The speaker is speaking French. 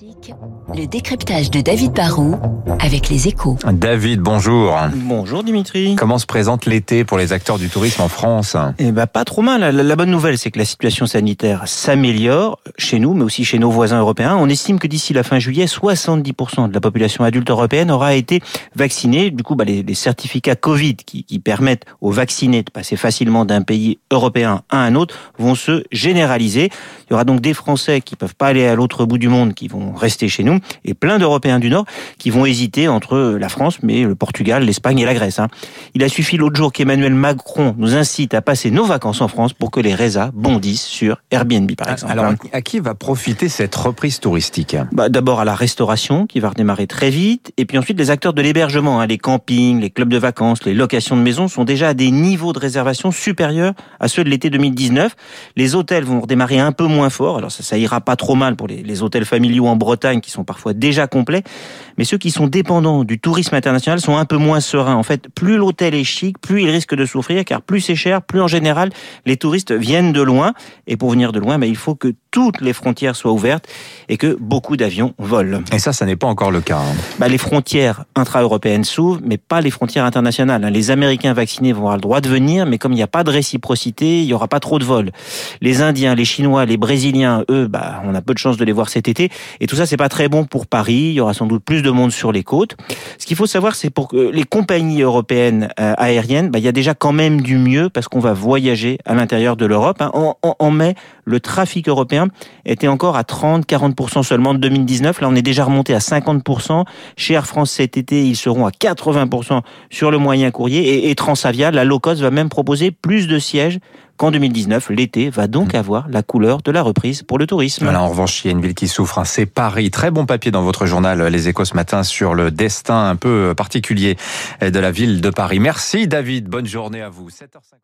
Classique, le décryptage de David Barrault avec les échos. David, bonjour. Bonjour Dimitri. Comment se présente l'été pour les acteurs du tourisme en France? Eh ben pas trop mal. La, la bonne nouvelle, c'est que la situation sanitaire s'améliore chez nous, mais aussi chez nos voisins européens. On estime que d'ici la fin juillet, 70% de la population adulte européenne aura été vaccinée. Du coup, bah, les, les, certificats Covid qui, qui permettent aux vaccinés de passer facilement d'un pays européen à un autre vont se généraliser. Il y aura donc des Français qui peuvent pas aller à l'autre bout du monde, qui vont rester chez nous, et plein d'Européens du Nord qui vont hésiter entre la France, mais le Portugal, l'Espagne et la Grèce. Hein. Il a suffi l'autre jour qu'Emmanuel Macron nous incite à passer nos vacances en France pour que les résas bondissent sur Airbnb, par exemple. Alors, à qui va profiter cette reprise touristique? Bah, D'abord à la restauration, qui va redémarrer très vite, et puis ensuite les acteurs de l'hébergement, hein, les campings, les clubs de vacances, les locations de maisons sont déjà à des niveaux de réservation supérieurs à ceux de l'été 2019. Les hôtels vont redémarrer un peu moins fort, alors ça, ça ira pas trop mal pour les, les hôtels familiaux en Bretagne qui sont parfois déjà complets, mais ceux qui sont dépendants du tourisme international sont un peu moins sereins. En fait, plus l'hôtel est chic, plus il risque de souffrir, car plus c'est cher, plus en général les touristes viennent de loin. Et pour venir de loin, mais il faut que toutes les frontières soient ouvertes et que beaucoup d'avions volent. Et ça, ça n'est pas encore le cas. Hein. Bah, les frontières intra-européennes s'ouvrent, mais pas les frontières internationales. Les Américains vaccinés vont avoir le droit de venir, mais comme il n'y a pas de réciprocité, il n'y aura pas trop de vols. Les Indiens, les Chinois, les Brésiliens, eux, bah, on a peu de chance de les voir cet été. Et tout ça, c'est pas très bon pour Paris. Il y aura sans doute plus de monde sur les côtes. Ce qu'il faut savoir, c'est pour que les compagnies européennes euh, aériennes, bah, il y a déjà quand même du mieux parce qu'on va voyager à l'intérieur de l'Europe. Hein. En, en, en mai, le trafic européen était encore à 30-40% seulement de 2019. Là, on est déjà remonté à 50%. Chez Air France cet été, ils seront à 80% sur le moyen courrier. Et, et Transavia, la low cost, va même proposer plus de sièges qu'en 2019. L'été va donc avoir la couleur de la reprise pour le tourisme. Voilà, en revanche, il y a une ville qui souffre, hein, c'est Paris. Très bon papier dans votre journal Les Échos ce matin sur le destin un peu particulier de la ville de Paris. Merci David, bonne journée à vous. 7h50.